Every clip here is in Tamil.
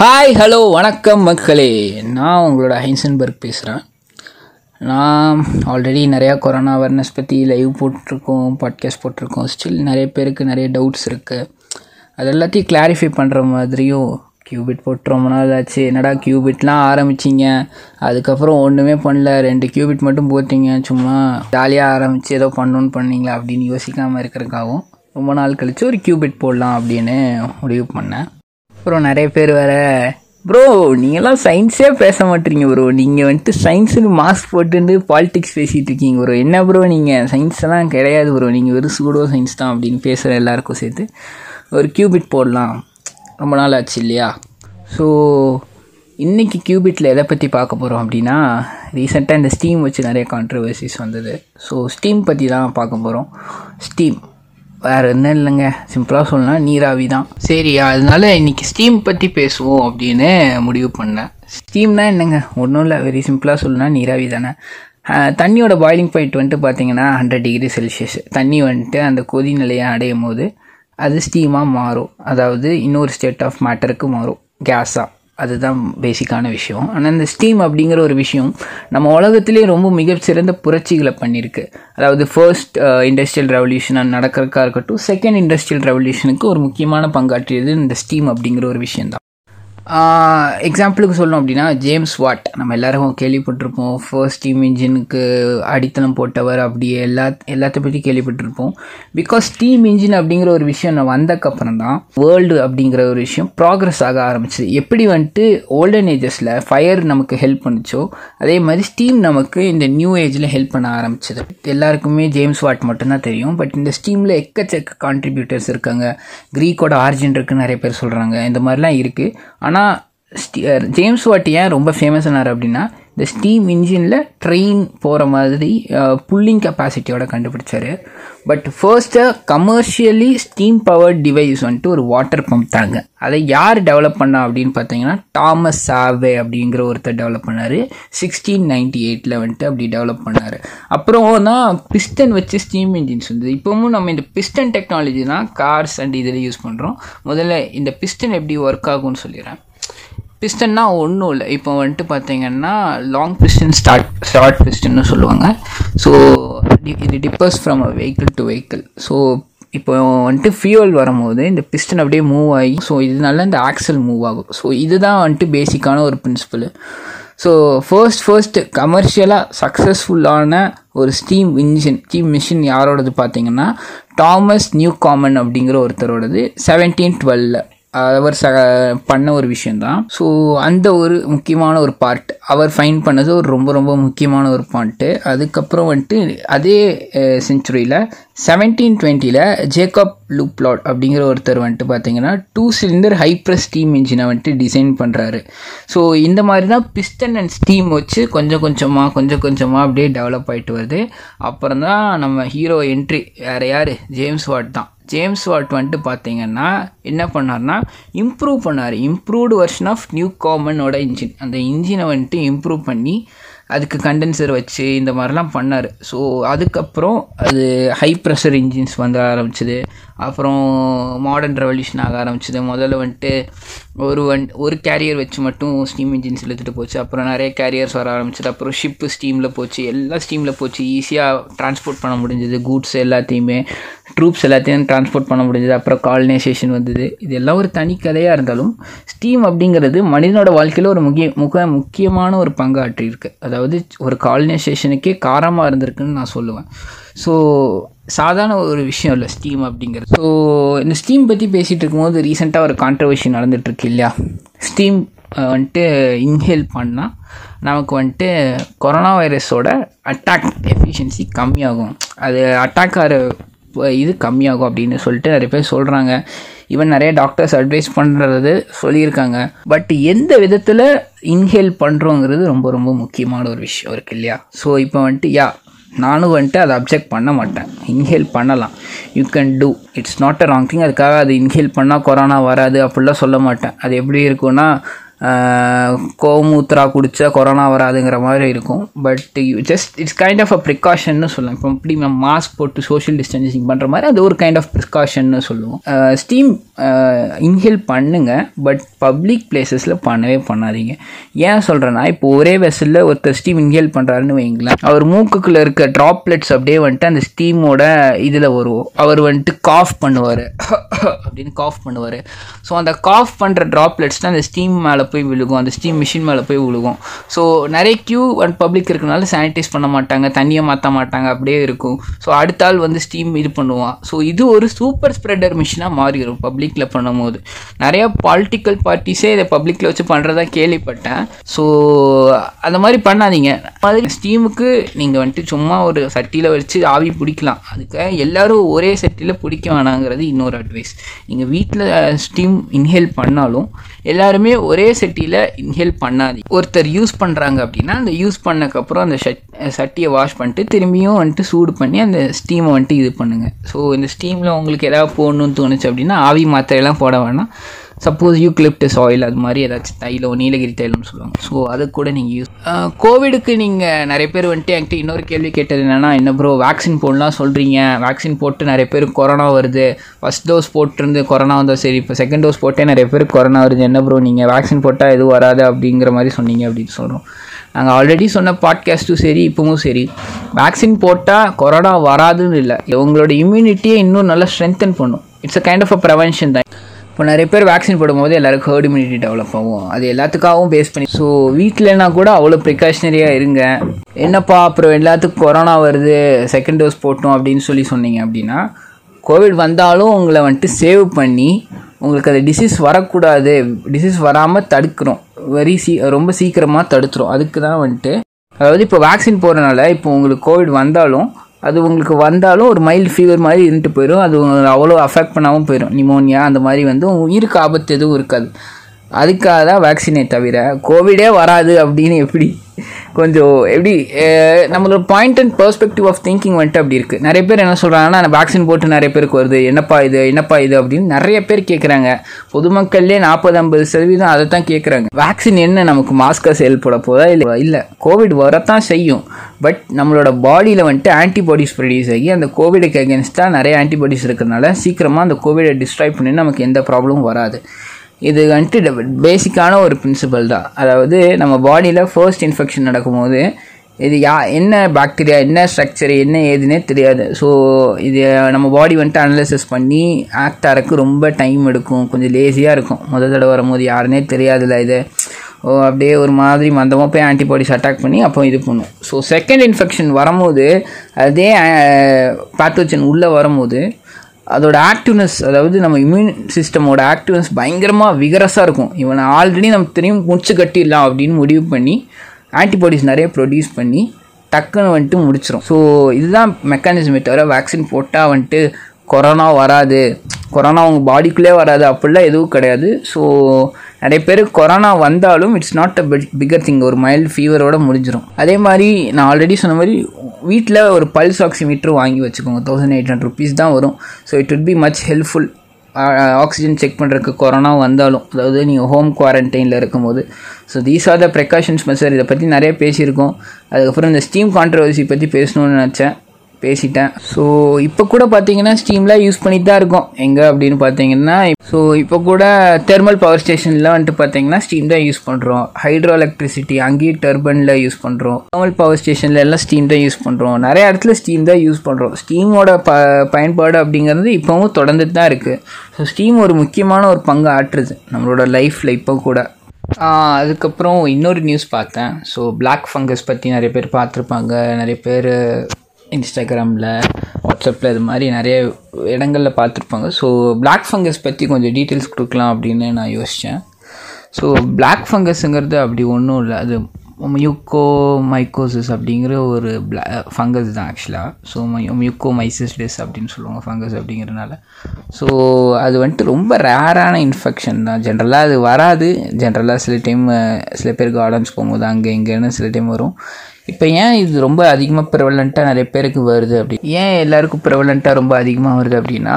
ஹாய் ஹலோ வணக்கம் மக்களே. நான் உங்களோட ஹைன்சன்பர்க் பேசுகிறேன் நான் ஆல்ரெடி நிறையா கொரோனா அவேர்னஸ் பற்றி லைவ் போட்டிருக்கோம் பாட்காஸ்ட் போட்டிருக்கோம். ஸ்டில் நிறைய பேருக்கு நிறைய டவுட்ஸ் இருக்குது அது எல்லாத்தையும் கிளாரிஃபை பண்ணுற மாதிரியும் கியூபிட் போட்டு ரொம்ப நாள் ஆச்சு என்னடா கியூபிட்லாம் ஆரம்பிச்சிங்க? அதுக்கப்புறம் ஒன்றுமே பண்ணல. ரெண்டு கியூபிட் மட்டும் போட்டிங்க. சும்மா ஜாலியாக ஆரம்பித்து ஏதோ பண்ணணுன்னு பண்ணீங்களா அப்படின்னு யோசிக்காமல் இருக்கிறதுக்காகவும் ரொம்ப நாள் கழித்து ஒரு கியூபிட் போடலாம் அப்படின்னு முடிவு பண்ணேன். அப்புறம் நிறைய பேர் வேறு. ப்ரோ நீங்களாம் சயின்ஸே பேச மாட்டீங்க ப்ரோ நீங்கள் வந்துட்டு சயின்ஸுன்னு மாஸ்க் போட்டுட்டு பாலிடிக்ஸ் பேசிகிட்டு இருக்கீங்க ப்ரோ என்ன ப்ரோ நீங்கள் சயின்ஸ்லாம் கிடையாது ப்ரோ நீங்கள் வெறும் சூடோ சயின்ஸ் தான் அப்படின்னு பேசுகிற எல்லாருக்கும் சேர்த்து ஒரு கியூபிட் போடலாம். ரொம்ப நாள் ஆச்சு இல்லையா? ஸோ இன்றைக்கி கியூபிட்டில் எதை பற்றி பார்க்க போகிறோம் அப்படின்னா ரீசெண்டாக இந்த ஸ்டீம் வச்சு நிறைய கான்ட்ரவர்சிஸ் வந்தது. ஸோ ஸ்டீம் பற்றி தான் பார்க்க போகிறோம் ஸ்டீம் வேறு என்ன இல்லைங்க. சிம்பிளாக சொல்லலாம் நீராவி தான். சரி அதனால இன்றைக்கி ஸ்டீம் பற்றி பேசுவோம் அப்படின்னு முடிவு பண்ணேன். ஸ்டீம்னா என்னங்க? ஒன்றும் இல்லை. வெரி சிம்பிளாக சொல்லணும்னா நீராவி தானே. தண்ணியோட பாயிலிங் பாயிண்ட் வந்துட்டு பார்த்தீங்கன்னா ஹண்ட்ரட் டிகிரி செல்சியஸ் தண்ணி வந்துட்டு அந்த கொதி நிலையை அடையும் போது அது ஸ்டீமாக மாறும். அதாவது இன்னொரு ஸ்டேட் ஆஃப் மேட்டருக்கு மாறும். கேஸாக அதுதான் பேசிக்கான விஷயம். ஆனால் இந்த ஸ்டீம் அப்படிங்கிற ஒரு விஷயம் நம்ம உலகத்திலே ரொம்ப மிகச்சிறந்த புரட்சிகளை பண்ணியிருக்கு. அதாவது ஃபர்ஸ்ட் இண்டஸ்ட்ரியல் ரெவல்யூஷன் நடக்கிறதுக்காக இருக்கட்டும் செகண்ட் இண்டஸ்ட்ரியல் ரெவல்யூஷனுக்கு ஒரு முக்கியமான பங்காற்றியது இந்த ஸ்டீம் அப்படிங்கிற ஒரு விஷயம் தான் எக்ஸாம்பிளுக்கு சொல்லணும் அப்படின்னா ஜேம்ஸ் வாட் நம்ம எல்லாருக்கும் கேள்விப்பட்டிருப்போம். ஃபர்ஸ்ட் ஸ்டீம் இன்ஜினுக்கு அடித்தளம் போட்டவர் அப்படி எல்லா எல்லாத்த பற்றி கேள்விப்பட்டிருப்போம். பிகாஸ் ஸ்டீம் இன்ஜின் அப்படிங்கிற ஒரு விஷயம் நான் வந்தக்கப்புறம் தான் வேர்ல்டு அப்படிங்கிற ஒரு விஷயம் ப்ராக்ரஸ் ஆக ஆரம்பிச்சிது. எப்படி வந்துட்டு ஓல்டன் ஏஜஸில் ஃபயர் நமக்கு ஹெல்ப் பண்ணுச்சோ அதே மாதிரி ஸ்டீம் நமக்கு இந்த நியூ ஏஜில் ஹெல்ப் பண்ண ஆரம்பிச்சது. எல்லாருக்குமே ஜேம்ஸ் வாட் மட்டும்தான் தெரியும். பட் இந்த ஸ்டீமில் எக்கச்சக்க கான்ட்ரிபியூட்டர்ஸ் இருக்காங்க. க்ரீக்கோட ஆரிஜின் இருக்குன்னு நிறைய பேர் சொல்கிறாங்க இந்த மாதிரிலாம் இருக்குது ஆனால் ஜேம்ஸ் வாட் ஏன் ரொம்ப ஃபேமஸ் ஆனார் அப்படின்னா இந்த ஸ்டீம் இன்ஜினில் ட்ரெயின் போகிற மாதிரி புல்லிங் கெப்பாசிட்டியோட கண்டுபிடிச்சார். But first commercially steam power device வந்துட்டு ஒரு வாட்டர் பம்ப் தாங்க. அதை யார் டெவலப் பண்ணா அப்படின்னு பார்த்தீங்கன்னா தாமஸ் சாவே அப்படிங்கிற ஒருத்தர் டெவலப் பண்ணார். சிக்ஸ்டீன் நைன்டி எயிட்டில் வந்துட்டு அப்படி டெவலப் பண்ணார். அப்புறம் தான் பிஸ்டன் வச்சு ஸ்டீம் இன்ஜின்ஸ் வந்தது. இப்போவும் நம்ம இந்த பிஸ்டன் டெக்னாலஜி தான் கார்ஸ் அண்ட் இதில் யூஸ் பண்ணுறோம் முதல்ல இந்த பிஸ்டன் எப்படி ஒர்க் ஆகும்னு சொல்லிடுறேன். பிஸ்டன்னா ஒன்றும் இல்லை. இப்போ வந்துட்டு பார்த்தீங்கன்னா லாங் பிஸ்டன் ஸ்டார்ட் ஷார்ட் பிஸ்டன்னு சொல்லுவாங்க. ஸோ இது tippers from a vehicle to vehicle so இப்போ வந்துட்டு ஃபியூவல் வரும்போது இந்த பிஸ்டன் அப்படியே மூவ் ஆகி ஸோ இதனால இந்த ஆக்சல் மூவ் ஆகும். ஸோ இதுதான் வந்துட்டு பேசிக்கான ஒரு பிரின்சிபல் ஸோ ஃபர்ஸ்ட் ஃபர்ஸ்ட் கமர்ஷியலாக சக்ஸஸ்ஃபுல்லான ஒரு ஸ்டீம் இன்ஜின் ஸ்டீம் மிஷின் யாரோடது பார்த்தீங்கன்னா டாமஸ் நியூ காமன் அப்படிங்கிற ஒருத்தரோடது செவன்டீன் டுவெல்ல அவர் ச பண்ண ஒரு விஷயந்தான் ஸோ அந்த ஒரு முக்கியமான ஒரு பார்ட் அவர் ஃபைன் பண்ணது ஒரு ரொம்ப ரொம்ப முக்கியமான ஒரு பார்ட்டு அதுக்கப்புறம் வந்துட்டு அதே செஞ்சுரியில் செவன்டீன் டுவெண்ட்டியில் ஜேக்கப் லூப்லாட் அப்படிங்கிற ஒருத்தர் வந்துட்டு பார்த்தீங்கன்னா டூ சிலிண்டர் ஹைப்ரஸ் ஸ்டீம் இன்ஜினை வந்துட்டு டிசைன் பண்ணுறாரு ஸோ இந்த மாதிரி தான் பிஸ்டன் அண்ட் ஸ்டீம் வச்சு கொஞ்சம் கொஞ்சமாக கொஞ்சம் கொஞ்சமாக அப்படியே டெவலப் ஆகிட்டு வருது. அப்புறம் தான் நம்ம ஹீரோ என்ட்ரி வேறு யார்? ஜேம்ஸ் வாட் தான். ஜேம்ஸ் வாட் வந்துட்டு பார்த்தீங்கன்னா என்ன பண்ணார்னா இம்ப்ரூவ் பண்ணார். இம்ப்ரூவ்டு வெர்ஷன் ஆஃப் நியூ காமனோட இன்ஜின் அந்த இன்ஜினை வந்துட்டு இம்ப்ரூவ் பண்ணி அதுக்கு கண்டென்சர் வச்சு இந்த மாதிரிலாம் பண்ணார். ஸோ அதுக்கப்புறம் அது ஹை ப்ரெஷர் இன்ஜின்ஸ் வந்து ஆரம்பிச்சது. அப்புறம் மாடர்ன் ரெவல்யூஷன் ஆக ஆரம்பிச்சிது. முதல்ல வந்துட்டு ஒரு வன் ஒரு கேரியர் வச்சு மட்டும் ஸ்டீம் இன்ஜின்ஸ் இழுத்துட்டு போச்சு. அப்புறம் நிறைய கேரியர்ஸ் வர ஆரம்பிச்சது. அப்புறம் ஷிப்பு ஸ்டீமில் போச்சு. எல்லா ஸ்டீமில் போச்சு. ஈஸியாக டிரான்ஸ்போர்ட் பண்ண முடிஞ்சது. கூட்ஸ் எல்லாத்தையுமே. ட்ரூப்ஸ் எல்லாத்தையும் டிரான்ஸ்போர்ட் பண்ண முடிஞ்சது. அப்புறம் காலனைசேஷன் வந்தது. இது எல்லாம் ஒரு தனி கதையாக இருந்தாலும் ஸ்டீம் அப்படிங்கிறது மனிதனோட வாழ்க்கையில் ஒரு முக்கிய முக முக்கியமான ஒரு பங்காற்றி இருக்குது அதாவது ஒரு காலனைசேஷனுக்கே காரமாக இருந்திருக்குன்னு நான் சொல்லுவேன். ஸோ சாதாரண ஒரு விஷயம் இல்லை ஸ்டீம் அப்படிங்கிறது. ஸோ இந்த ஸ்டீம் பற்றி பேசிகிட்டு இருக்கும்போது ரீசெண்டாக ஒரு கான்ட்ரவர்ஷி நடந்துகிட்ருக்கு இல்லையா? ஸ்டீம் வந்துட்டு இன்ஹேல் பண்ணால் நமக்கு வந்துட்டு கொரோனா வைரஸோட அட்டாக் எஃபிஷியன்சி கம்மியாகும். அது அட்டாக் ஆகிற இது கம்மியாகும் அப்படின்னு சொல்லிட்டு நிறைய பேர் சொல்கிறாங்க ஈவன் நிறைய டாக்டர்ஸ் அட்வைஸ் பண்ணுறது சொல்லியிருக்காங்க. பட் எந்த விதத்தில் இன்ஹேல் பண்ணுறோங்கிறது ரொம்ப ரொம்ப முக்கியமான ஒரு விஷயம் இருக்குது இல்லையா? ஸோ இப்போ வந்துட்டு யா நானும் வந்துட்டு அதை அப்ஜெக்ட் பண்ண மாட்டேன். இன்ஹேல் பண்ணலாம். You can do it's not a wrong thing அதுக்காக அது இன்ஹேல் பண்ணால் கொரோனா வராது அப்படிலாம் சொல்ல மாட்டேன். அது எப்படி இருக்கும்னா கோமூத்ரா குடித்தா கொரோனா வராதுங்கிற மாதிரி இருக்கும். But just it's kind of a ப்ரிகாஷன்னு சொல்லலாம் இப்போ இப்படி நம்ம மாஸ்க் போட்டு சோஷியல் டிஸ்டன்சிங் பண்ணுற மாதிரி அது ஒரு கைண்ட் ஆஃப் ப்ரிகாஷன்னு சொல்லுவோம். ஸ்டீம் இன்ஹேல் பண்ணுங்கள் பட் பப்ளிக் பிளேசஸில் பண்ணவே பண்ணாதீங்க. ஏன் சொல்கிறேன்னா இப்போ ஒரே வெசலில் ஒருத்தர் ஸ்டீம் இன்ஹேல் பண்ணுறாருன்னு வைங்களேன் அவர் மூக்குக்குள்ளே இருக்க ட்ராப்லெட்ஸ் அப்படியே வந்துட்டு அந்த ஸ்டீமோட இதில் வருவோம். அவர் வந்துட்டு காஃப் பண்ணுவார். அப்படின்னு காஃப் பண்ணுவார். ஸோ அந்த காஃப் பண்ணுற ட்ராப்லெட்ஸ் தான் அந்த ஸ்டீம் மேலே போய் விழுகும். அந்த ஸ்டீம் மிஷின் மேலே போய் விழுகும். ஸோ நிறைய க்யூ அண்ட் பப்ளிக் இருக்கனால சானிடைஸ் பண்ண மாட்டாங்க. தண்ணியை மாற்ற மாட்டாங்க. அப்படியே இருக்கும். ஸோ அடுத்த ஆள் வந்து ஸ்டீம் இது பண்ணுவான். ஸோ இது ஒரு சூப்பர் ஸ்ப்ரெடர் மிஷினாக மாறிடும் பப்ளிக்கில் பண்ணும்போது. நிறையா பாலிட்டிக்கல் பார்ட்டிஸே இதை பப்ளிக்கில் வச்சு பண்ணுறதா கேள்விப்பட்டேன். ஸோ அந்த மாதிரி பண்ணாதீங்க. மாதிரி ஸ்டீமுக்கு நீங்கள் வந்துட்டு சும்மா ஒரு சட்டியில் வச்சு ஆவி பிடிக்கலாம். அதுக்கு எல்லாரும் ஒரே சட்டியில் பிடிக்க வேணாங்கிறது இன்னொரு அட்வைஸ் நீங்கள் வீட்டில் ஸ்டீம் இன்ஹேல் பண்ணாலும் எல்லாருமே ஒரே சட்டியில் இன்ஹேல் பண்ணாதீங்க ஒருத்தர் யூஸ் பண்ணுறாங்க அப்படின்னா அந்த யூஸ் பண்ணக்கப்புறம் அந்த ஷட் சட்டியை வாஷ் பண்ணிட்டு திரும்பியும் வந்துட்டு சூடு பண்ணி அந்த ஸ்டீமை வந்துட்டு இது பண்ணுங்கள் ஸோ இந்த ஸ்டீமில் உங்களுக்கு எதாவது போடணும்னு தோணுச்சு அப்படின்னா ஆவி மாத்திரையெல்லாம் போட வேணாம். சப்போஸ் யூக்லிப்டஸ் ஆயில் அது மாதிரி ஏதாச்சும் தைலம் நீலகிரி தைலம்னு சொல்லுவாங்க. ஸோ அது கூட நீங்கள் யூஸ் கோவிடுக்கு நீங்கள் நிறைய பேர் வந்துட்டு என்கிட்ட இன்னொரு கேள்வி கேட்டது என்னென்னா என்ன ப்ரோ வேக்சின் போடலாம் சொல்கிறீங்க வேக்சின் போட்டு நிறைய பேர் கொரோனா வருது. ஃபஸ்ட் டோஸ் போட்டிருந்து கொரோனா வந்தால் சரி. இப்போ செகண்ட் டோஸ் போட்டே நிறைய பேர் கொரோனா வருது. என்ன ப்ரோ நீங்கள் வேக்சின் போட்டால் எதுவும் வராது அப்படிங்கிற மாதிரி சொன்னீங்க அப்படின்னு சொல்கிறோம் நாங்கள் ஆல்ரெடி சொன்ன பாட்காஸ்ட்டும் சரி இப்போவும் சரி. வேக்சின் போட்டால் கொரோனா வராதுன்னு இல்லை. உங்களோட இம்யூனிட்டியை இன்னும் நல்லா ஸ்ட்ரென்தன் பண்ணும். It's a kind of a prevention தான். இப்போ நிறைய பேர் வேக்சின் போடும்போது எல்லாருக்கும் ஹர்ட் இம்யூனிட்டி டெவலப் ஆகும். அது எல்லாத்துக்காகவும் பேஸ் பண்ணி ஸோ வீட்டிலனா கூட அவ்வளோ ப்ரிகாஷனரியாக இருங்க. என்னப்பா அப்புறம் எல்லாத்துக்கும் கொரோனா வருது செகண்ட் டோஸ் போட்டோம் அப்படின்னு சொல்லி சொன்னீங்க அப்படின்னா கோவிட் வந்தாலும் உங்களை வந்துட்டு சேவ் பண்ணி உங்களுக்கு அது டிசீஸ் வரக்கூடாது. டிசீஸ் வராமல் தடுக்கிறோம். வெரி சீ ரொம்ப சீக்கிரமாக தடுத்துரும். அதுக்கு தான் வந்துட்டு அதாவது இப்போ வேக்சின் போடுறனால இப்போ உங்களுக்கு கோவிட் வந்தாலும் அது உங்களுக்கு வந்தாலும் ஒரு மைல்டு ஃபீவர் மாதிரி இருந்துட்டு போயிடும் அது அவ்வளோ அஃபெக்ட் பண்ணாமல் போயிடும் நிமோனியா அந்த மாதிரி வந்து உயிருக்கு ஆபத்து எதுவும் இருக்காது. அதுக்காக தான் வேக்சினே தவிர கோவிடே வராது அப்படின்னு எப்படி கொஞ்சம் எப்படி நம்மளோட point and perspective of thinking வந்துட்டு அப்படி இருக்குது நிறைய பேர் என்ன சொல்கிறாங்கன்னா வேக்சின் போட்டு நிறைய பேருக்கு வருது. என்னப்பா இது? என்னப்பா இது? அப்படின்னு நிறைய பேர் கேட்குறாங்க பொதுமக்கள்லேயே நாற்பது ஐம்பது சதவீதம் அதை தான் கேட்குறாங்க வேக்சின் என்ன? நமக்கு மாஸ்காக செயல்பட போதா இல்லை இல்லை. கோவிட் வரத்தான் செய்யும். பட் நம்மளோட பாடியில் வந்துட்டு ஆன்டிபாடிஸ் ப்ரொடியூஸ் ஆகி அந்த கோவிடுக்கு அகேன்ஸ்டாக நிறைய ஆன்டிபாடிஸ் இருக்கிறனால சீக்கிரமாக அந்த கோவிடை டிஸ்ட்ராய் பண்ணி நமக்கு எந்த ப்ராப்ளமும் வராது. இது வந்துட்டு பேசிக்கான ஒரு பிரின்சிபல் தான். அதாவது நம்ம பாடியில் ஃபர்ஸ்ட் இன்ஃபெக்ஷன் நடக்கும்போது இது யா என்ன பாக்டீரியா என்ன ஸ்ட்ரக்சர் என்ன ஏதுன்னே தெரியாது. ஸோ இது நம்ம பாடி வந்துட்டு அனலைசிஸ் பண்ணி ஆக்ட் ஆகிறதுக்கு ரொம்ப டைம் எடுக்கும். கொஞ்சம் லேசியாக இருக்கும். முதல் தடவை வரும்போது யாருன்னே தெரியாதுல்ல இது. ஓ அப்படியே ஒரு மாதிரி மந்தமாக போய் ஆன்டிபாடிஸ் அட்டாக் பண்ணி அப்போ இது பண்ணும். ஸோ செகண்ட் இன்ஃபெக்ஷன் வரும்போது அதே பேத்தோஜன் உள்ளே வரும்போது அதோட ஆக்டிவ்னஸ் அதாவது நம்ம இம்யூன் சிஸ்டமோட ஆக்டிவ்னஸ் பயங்கரமாக விகரஸாக இருக்கும். இவனை ஆல்ரெடி நம்ம தெரியும் முடிச்சு கட்டிடலாம் அப்படின்னு முடிவு பண்ணி ஆன்டிபாடிஸ் நிறைய ப்ரொடியூஸ் பண்ணி டக்குன்னு வந்துட்டு முடிச்சிடும் ஸோ இதுதான் மெக்கானிசமே தவிர வேக்சின் போட்டால் வந்துட்டு கொரோனா வராது. கொரோனா உங்கள் பாடிக்குள்ளே வராது. அப்படிலாம் எதுவும் கிடையாது. ஸோ நிறைய பேர் கொரோனா வந்தாலும் it's not a bigger thing ஒரு மைல்டு ஃபீவரோட முடிஞ்சிடும் அதே மாதிரி நான் ஆல்ரெடி சொன்ன மாதிரி வீட்டில் ஒரு பல்ஸ் ஆக்சிமீட்ரு வாங்கி வச்சுக்கோங்க. தௌசண்ட் எயிட் ஹண்ட்ரட் ருபீஸ் தான் வரும். So it would be much helpful oxygen check பண்ணுறதுக்கு கொரோனா வந்தாலும் அதாவது நீங்கள் ஹோம் குவாரண்டைனில் இருக்கும்போது. So these are the precautions measure இதை பற்றி நிறைய பேசியிருக்கோம். அதுக்கப்புறம் இந்த ஸ்டீம் கான்ட்ரவர்சி பற்றி பேசணும்னு நினச்சேன். பேசிட்டேன். ஸோ இப்போ கூட பார்த்தீங்கன்னா ஸ்டீம்லாம் யூஸ் பண்ணிட்டு தான் இருக்கோம். எங்கே அப்படின்னு பார்த்தீங்கன்னா ஸோ இப்போ கூட தெர்மல் பவர் ஸ்டேஷனில் வந்துட்டு பார்த்தீங்கன்னா ஸ்டீம் தான் யூஸ் பண்ணுறோம் ஹைட்ரோ எலக்ட்ரிசிட்டி அங்கேயும் டர்பனில் யூஸ் பண்ணுறோம் தெர்மல் பவர் ஸ்டேஷனில் எல்லாம் ஸ்டீம் தான் யூஸ் பண்ணுறோம் நிறைய இடத்துல ஸ்டீம் தான் யூஸ் பண்ணுறோம் ஸ்டீமோட ப பயன்பாடு அப்படிங்கிறது இப்போவும் தொடர்ந்துட்டு தான் இருக்குது ஸோ ஸ்டீம் ஒரு முக்கியமான ஒரு பங்கு ஆற்றுது நம்மளோட லைஃப்பில் இப்போ கூட. அதுக்கப்புறம் இன்னொரு நியூஸ் பார்த்தேன். ஸோ பிளாக் ஃபங்கஸ் பற்றி நிறைய பேர் பார்த்துருப்பாங்க. நிறைய பேர் இன்ஸ்டாகிராமில் வாட்ஸ்அப்பில் இது மாதிரி நிறைய இடங்களில் பார்த்துருப்பாங்க. ஸோ பிளாக் ஃபங்கஸ் பற்றி கொஞ்சம் டீட்டெயில்ஸ் கொடுக்கலாம் அப்படின்னு நான் யோசித்தேன் ஸோ பிளாக் ஃபங்கஸுங்கிறது அப்படி ஒன்றும் இல்லை. அது மியூக்கோ மைக்கோசிஸ் அப்படிங்கிற ஒரு பிளா ஃபங்கஸ் தான் ஆக்சுவலாக ஸோ மியூக்கோ மைசிஸ்டிஸ் அப்படின்னு சொல்லுவாங்க ஃபங்கஸ் அப்படிங்கிறனால ஸோ அது வந்துட்டு ரொம்ப ரேரான இன்ஃபெக்ஷன் தான். ஜென்ரலாக அது வராது. ஜென்ரலாக சில டைம் சில பேர் கார்டன்ஸ் போகும்போது அங்கே இங்கேன்னு சில டைம் வரும். இப்போ ஏன் இது ரொம்ப அதிகமாக ப்ரவலண்ட்டாக நிறைய பேருக்கு வருது அப்படி? ஏன் எல்லாருக்கும் ப்ரிவலண்ட்டாக ரொம்ப அதிகமாக வருது அப்படின்னா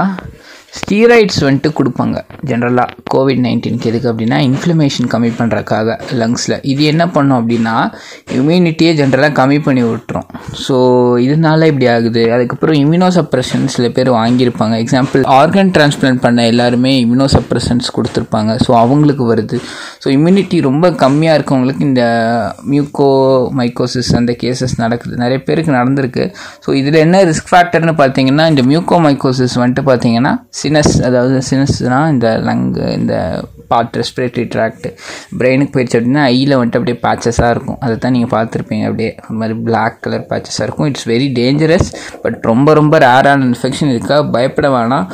ஸ்டீராய்ட்ஸ் வந்துட்டு கொடுப்பாங்க ஜென்ரலாக கோவிட் நைன்டீனுக்கு எதுக்கு அப்படின்னா இன்ஃப்ளமேஷன் கம்மி பண்ணுறக்காக லங்ஸில் இது என்ன பண்ணும் அப்படின்னா இம்யூனிட்டியே ஜென்ரலாக கம்மி பண்ணி விட்டுரும். ஸோ இதனால இப்படி ஆகுது. அதுக்கப்புறம் இம்யூனோ சப்ரஷன் சில பேர் வாங்கியிருப்பாங்க. எக்ஸாம்பிள் ஆர்கன் டிரான்ஸ்பிளான்ட் பண்ண எல்லாருமே இம்யூனோ சப்ரஷன்ஸ் கொடுத்துருப்பாங்க. ஸோ அவங்களுக்கு வருது. ஸோ இம்யூனிட்டி ரொம்ப கம்மியாக இருக்கவங்களுக்கு இந்த மியூக்கோ மைக்கோசிஸ் அந்த கேசஸ் நடக்குது. நிறைய பேருக்கு நடந்திருக்கு. ஸோ இதில் என்ன ரிஸ்க் ஃபேக்டர்னு பார்த்தீங்கன்னா இந்த மியூக்கோ மைக்கோசிஸ் வந்துட்டு பார்த்தீங்கன்னா சினஸ் அதாவது சினஸ்னால் இந்த லங்கு இந்த பார்ட் ரெஸ்பிரேட்டரி ட்ராக்ட் பிரெயினுக்கு போயிடுச்சு அப்படின்னா ஐயில் வந்துட்டு அப்படியே பேச்சஸாக இருக்கும். அதை தான் நீங்கள் பார்த்துருப்பீங்க. அப்படியே ஒரு மாதிரி பிளாக் கலர் பேச்சஸாக இருக்கும். இட்ஸ் வெரி டேஞ்சரஸ் பட் ரொம்ப ரொம்ப ரேரான இன்ஃபெக்ஷன் இருக்கா? பயப்பட வேணாம்.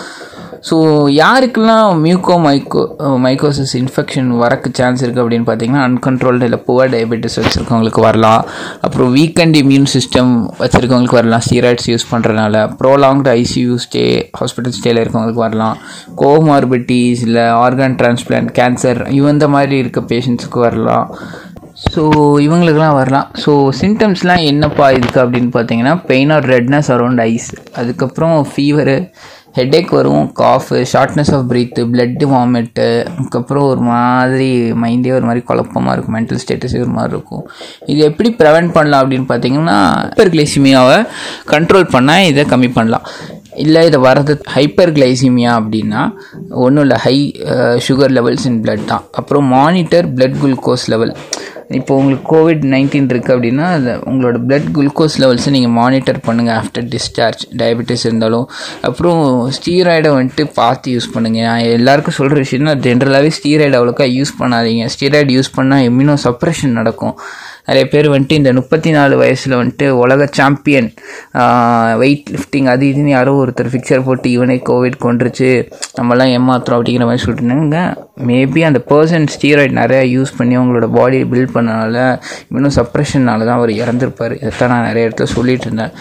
ஸோ யாருக்கெல்லாம் மியூக்கோ மைக்கோ மைக்கோசிஸ் இன்ஃபெக்ஷன் வரக்கு சான்ஸ் இருக்குது அப்படின்னு பார்த்தீங்கன்னா அன்கண்ட்ரோல்டு இல்லை புவர் டயபெட்டிஸ் வச்சுருக்கவங்களுக்கு வரலாம். அப்புறம் வீக்கெண்ட் இம்யூன் சிஸ்டம் வச்சுருக்கவங்களுக்கு வரலாம். ஸ்டீராய்ட்ஸ் யூஸ் பண்ணுறதுனால ப்ரோலாங்டு ஐசியூ ஸ்டே ஹாஸ்பிட்டல் ஸ்டேயில் இருக்கவங்களுக்கு வரலாம். கோமார்பிட்டிஸ் இல்லை ஆர்கான் டிரான்ஸ்பிளான்ட் கேன்சர் இந்த மாதிரி இருக்க பேஷண்ட்ஸுக்கு வரலாம். ஸோ இவங்களுக்கெல்லாம் வரலாம். ஸோ சிம்டம்ஸ்லாம் என்னப்பா இதுக்கு அப்படின்னு பார்த்தீங்கன்னா pain or redness around eyes அதுக்கப்புறம் ஃபீவரு ஹெட்டேக் வரும் cough shortness of breath blood vomit அதுக்கப்புறம் ஒரு மாதிரி மைண்டே ஒரு மாதிரி குழப்பமாக இருக்கும் மென்டல் ஸ்டேட்டஸே ஒரு மாதிரி இருக்கும். இது எப்படி ப்ரிவெண்ட் பண்ணலாம் அப்படின்னு பார்த்தீங்கன்னா ஹைப்பர் கிளைசிமியாவை கண்ட்ரோல் பண்ணால் இதை கம்மி பண்ணலாம். இல்லை இதை வர்றது ஹைப்பர் கிளைசிமியா அப்படின்னா ஒன்றும் இல்லை high sugar levels in blood தான். அப்புறம் மானிட்டர் பிளட் குளுக்கோஸ் லெவல் இப்போ உங்களுக்கு கோவிட் நைன்டீன் இருக்குது அப்படின்னா அது உங்களோட பிளட் குளுக்கோஸ் லெவல்ஸை நீங்கள் மானிட்டர் பண்ணுங்கள் ஆஃப்டர் டிஸ்சார்ஜ் டயபெட்டிஸ் இருந்தாலும். அப்புறம் ஸ்டீராய்டை வந்துட்டு பார்த்து யூஸ் பண்ணுங்கள் நான் எல்லாருக்கும் சொல்கிற விஷயம்னா ஜென்ரலாகவே ஸ்டீராய்டு அவ்வளோக்கா யூஸ் பண்ணாதீங்க. ஸ்டீராய்டு யூஸ் பண்ணால் இம்யூனோ சப்ரெஷன் நடக்கும். நிறைய பேர் வந்துட்டு இந்த முப்பத்தி நாலு வயசில் வந்துட்டு உலக சாம்பியன் வெயிட் லிஃப்டிங் அது இதுன்னு யாரோ ஒருத்தர் ஃபிக்சர் போட்டு இவனே கோவிட் கொண்டுருச்சு நம்மலாம் ஏமாத்துறோம் அப்படிங்கிற மாதிரி சொல்லிட்டுனாங்க மேபி அந்த பர்சன் ஸ்டீராய்ட் நிறையா யூஸ் பண்ணி அவங்களோட பாடியை பில்ட் பண்ணனால இன்னும் சப்ரெஷன்னால தான் அவர் இறந்துருப்பார். இதைத்தான் நான் நிறைய இடத்துல சொல்லிட்டு இருந்தேன்.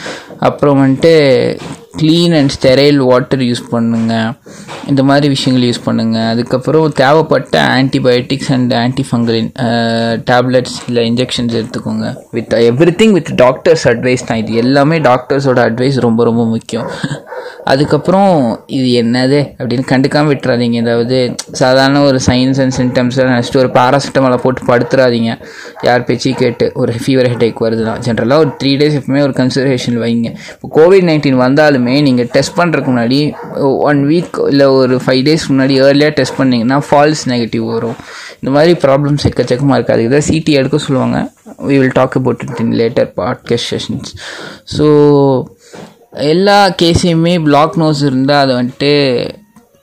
அப்புறம் வந்துட்டு clean and sterile water use பண்ணுங்கள் இந்த மாதிரி விஷயங்கள் யூஸ் பண்ணுங்கள் அதுக்கப்புறம் தேவைப்பட்ட ஆன்டிபயோட்டிக்ஸ் அண்ட் ஆன்டிஃபங்கலின் டேப்லெட்ஸ் இல்லை இன்ஜெக்ஷன்ஸ் எடுத்துக்கோங்க. With every thing with doctor's advice தான். இது எல்லாமே டாக்டர்ஸோட அட்வைஸ் ரொம்ப ரொம்ப முக்கியம். அதுக்கப்புறம் இது என்னது அப்படின்னு கண்டுக்காமல் விட்டுறாதீங்க. அதாவது சாதாரண ஒரு சைன்ஸ் அண்ட் சிம்டம்ஸை நினச்சிட்டு ஒரு பாராசிட்டமாலை போட்டு படுத்துறாதீங்க. யார் பேச்சு கேட்டு ஒரு ஃபீவர் ஹெட்டேக் வருதுன்னா ஜென்ரலாக ஒரு த்ரீ டேஸ் எப்பவுமே ஒரு கன்சிடரேஷன் வைங்க. இப்போ கோவிட் நைன்டீன் வந்தாலுமே நீங்கள் டெஸ்ட் பண்ணுறதுக்கு முன்னாடி ஒன் வீக் இல்லை ஒரு ஃபைவ் டேஸ் முன்னாடி ஏர்லியாக டெஸ்ட் பண்ணிங்கன்னா ஃபால்ஸ் நெகட்டிவ் வரும். இந்த மாதிரி ப்ராப்ளம்ஸ் எக்கச்சக்கமாக இருக்குது அதுக்கு தான் சிடி எடுக்க சொல்லுவாங்க. We will talk about it in later podcast sessions so எல்லா கேஸையுமே பிளாக் நோஸ் இருந்தால் அதை வந்துட்டு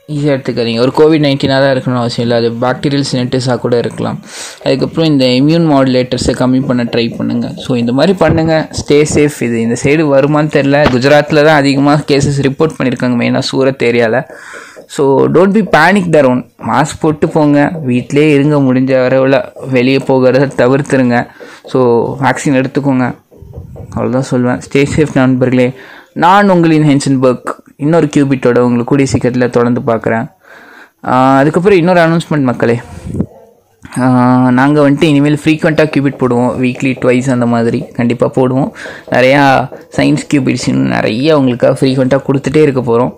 ஈஸியாக எடுத்துக்காதீங்க. ஒரு கோவிட் நைன்டீனாக தான் இருக்கணும்னு அவசியம் இல்லை. அது பாக்டீரியல் சினட்டிஸாக கூட இருக்கலாம். அதுக்கப்புறம் இந்த இம்யூன் மாடுலேட்டர்ஸை கம்மி பண்ண ட்ரை பண்ணுங்கள் ஸோ இந்த மாதிரி பண்ணுங்கள் ஸ்டே சேஃப் இது இந்த சைடு வருமானு தெரில குஜராத்தில் தான் அதிகமாக கேசஸ் ரிப்போர்ட் பண்ணியிருக்காங்க. மெயினாக சூரத் ஏரியாவில் so don't be panic there one mask போட்டு போங்க. வீட்டிலே இருங்க. முடிஞ்ச வரவில் வெளியே போகிறத தவிர்த்துருங்க. ஸோ வேக்சின் எடுத்துக்கோங்க. அவ்வளோதான் சொல்லுவேன் ஸ்டே சேஃப் நண்பர்களே. நான் உங்களின் ஹென்சன்பர்க். இன்னொரு கியூபிட்டோட உங்களுக்கு கூடிய சீக்கிரத்தில் தொடர்ந்து பார்க்குறேன். அதுக்கப்புறம் இன்னொரு அனௌன்ஸ்மெண்ட் மக்களே. நாங்கள் வந்துட்டு இனிமேல் ஃப்ரீக்வெண்ட்டாக கியூபிட் போடுவோம். வீக்லி ட்வைஸ் அந்த மாதிரி. கண்டிப்பாக போடுவோம். நிறையா சயின்ஸ் கியூபிட்ஸ் இன்னும் நிறைய உங்களுக்காக ஃப்ரீக்வெண்ட்டாக கொடுத்துட்டே இருக்க போகிறோம்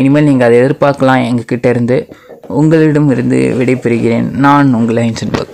இனிமேல் நீங்கள் அதை எதிர்பார்க்கலாம் எங்ககிட்ட இருந்து. உங்களிடம் இருந்து விடைபெறுகிறேன். நான் உங்களை ஹென்சன்பர்க்.